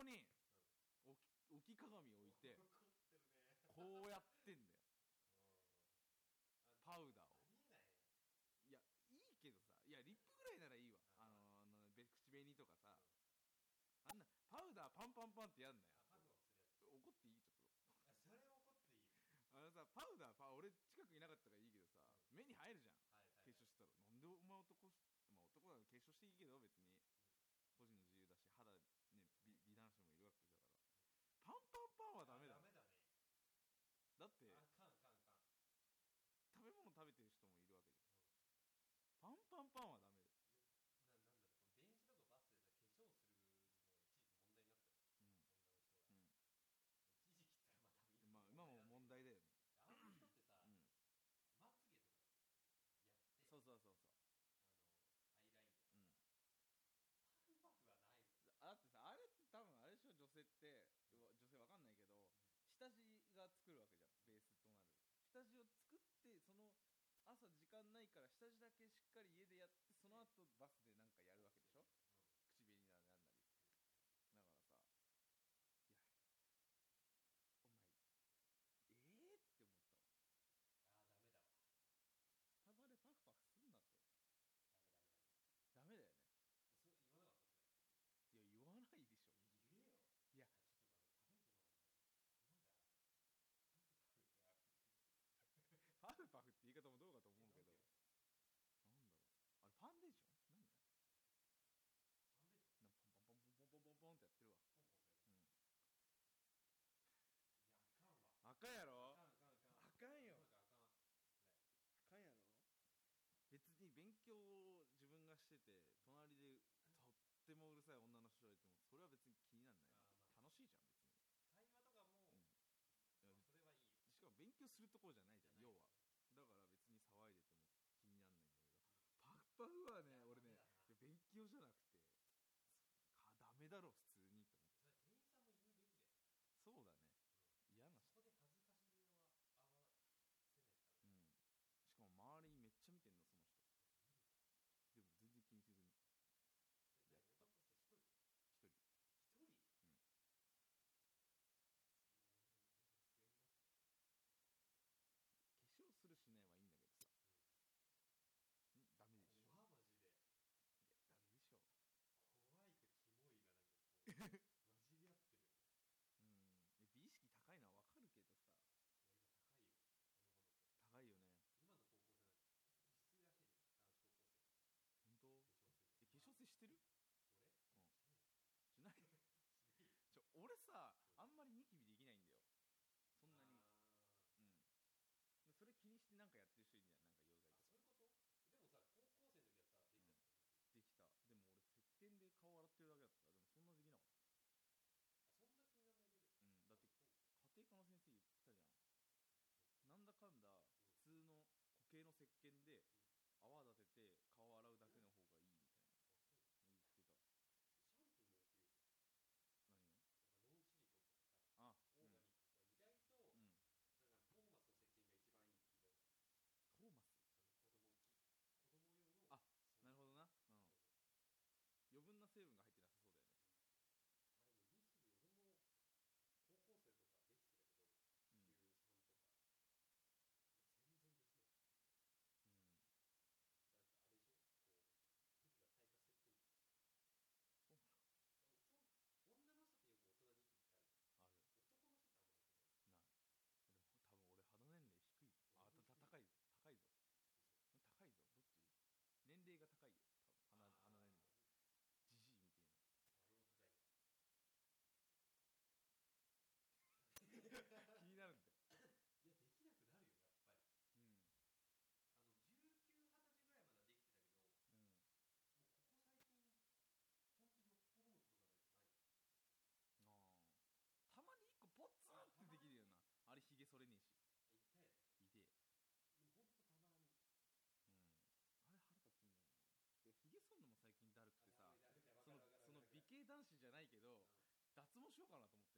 ここに置き鏡置いてこうやってんだよ。パウダーを。いやいいけどさいやリップぐらいならいいわ。あの口紅とかさ。あんなパウダーパンパンパンってやんなよ。怒っていい？ちょっと。それ怒っていいあのさパウダーパ俺近くいなかったからいいけどさ、目に入るじゃん、化粧したらなんでお前男まあ、男なの化粧していいけど別に。パンはダメだダメだね。だってあかんかんかん食べ物食べてる人もいるわけじゃん、パンパンパンはダメタ作ってその朝時間ないから下地だけしっかり家でやってその後バスでなんかやるしてて隣でとってもうるさい女の人がいてもそれは別に気にならない、楽しいじゃん別に。会話とかも、うん、いやそれはいいしかも勉強するところじゃないじゃん要は。だから別に騒いでても気にならないんだけど。パフパフはね俺ね勉強じゃなくてダメだろ普しようかなと思っ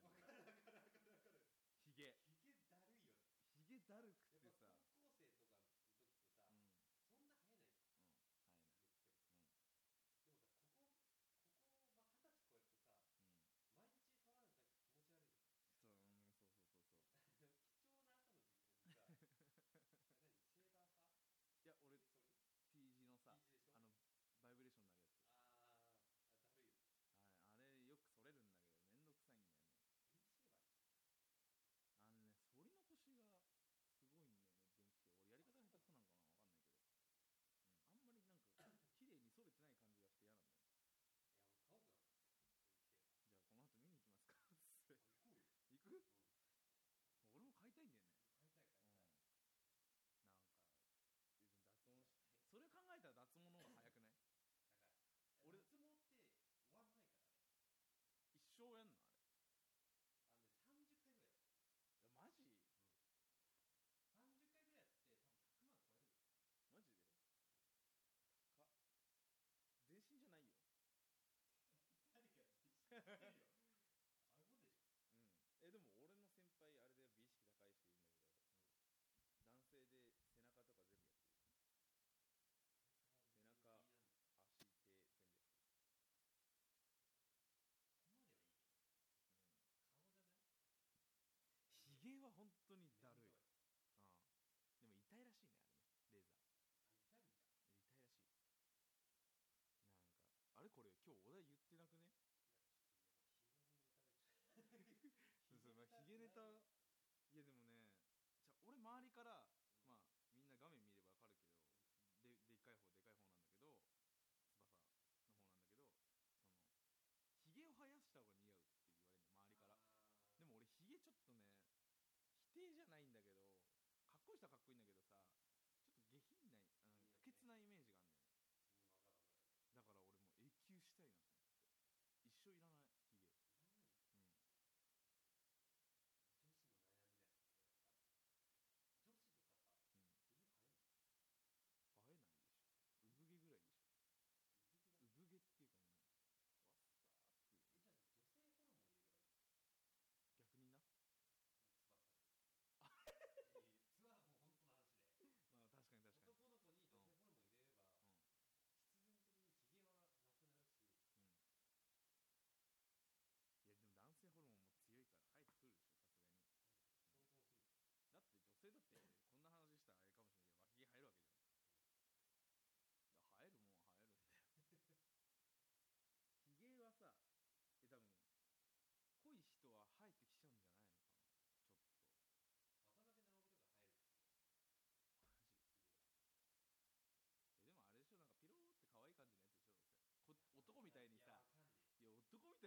周りから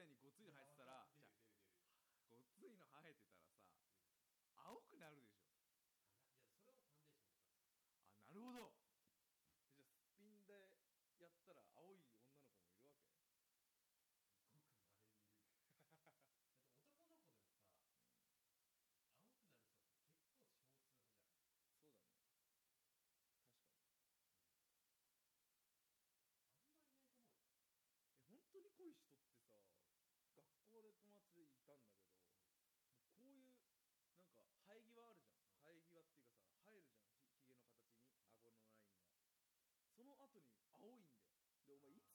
にごっついの生えてたらごっついの生えてたったんだけどこういうなんか生え際あるじゃん。生え際っていうかさ生えるじゃん。ひひげの形に顎のラインが。その後に青いんだよ。でお前いつ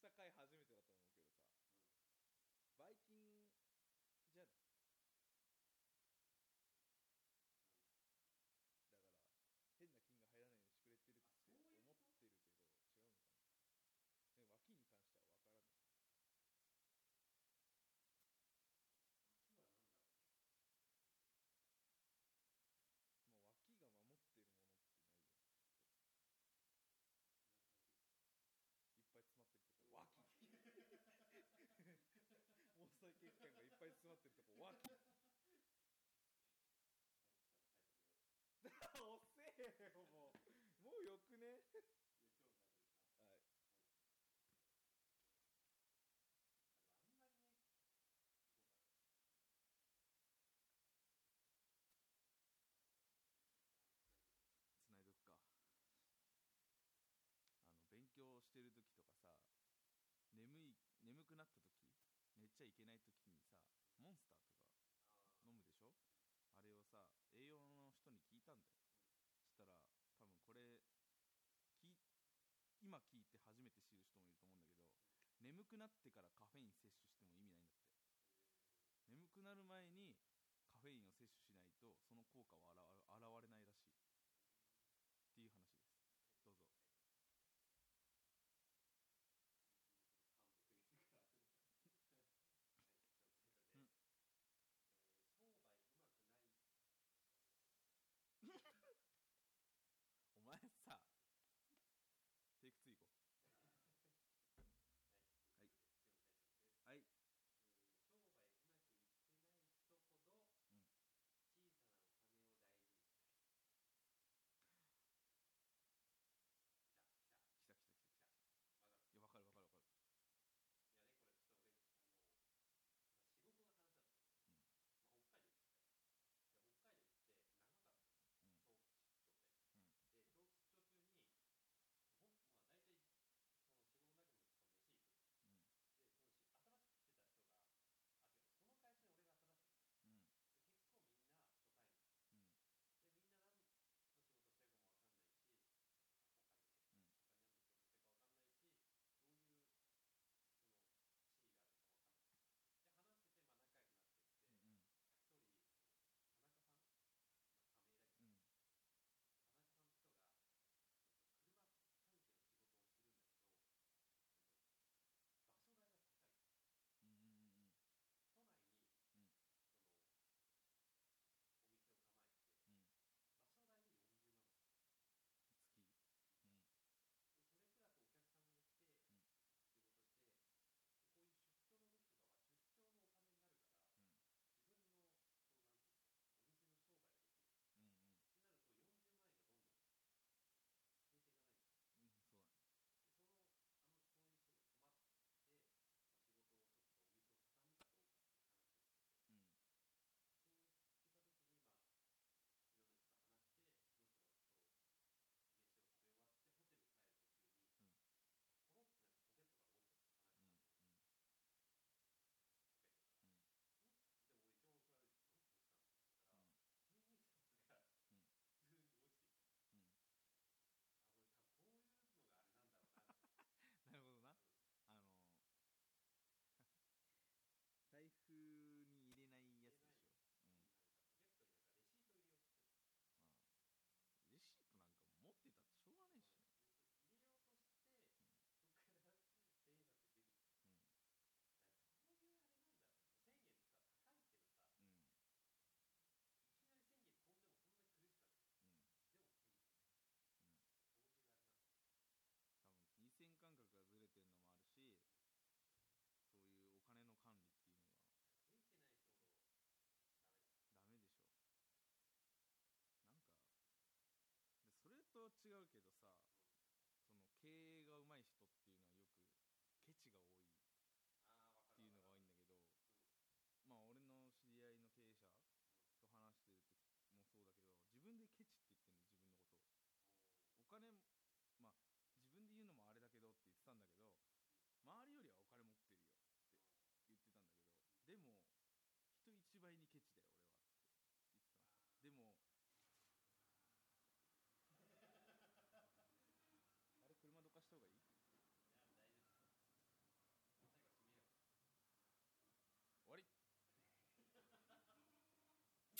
下た初めてだと券がいっぱい詰まってるとこわっ。遅えよもう。もうよくね？はい。つないどくか。あの勉強してる時とかさ眠い眠くなった時ちゃいけない時にさモンスターとか飲むでしょ？あれをさ栄養の人に聞いたんだよ。そしたら多分これ今聞いて初めて知る人もいると思うんだけど眠くなってからカフェイン摂取しても意味ないんだって。眠くなる前にカフェインを摂取しないとその効果は現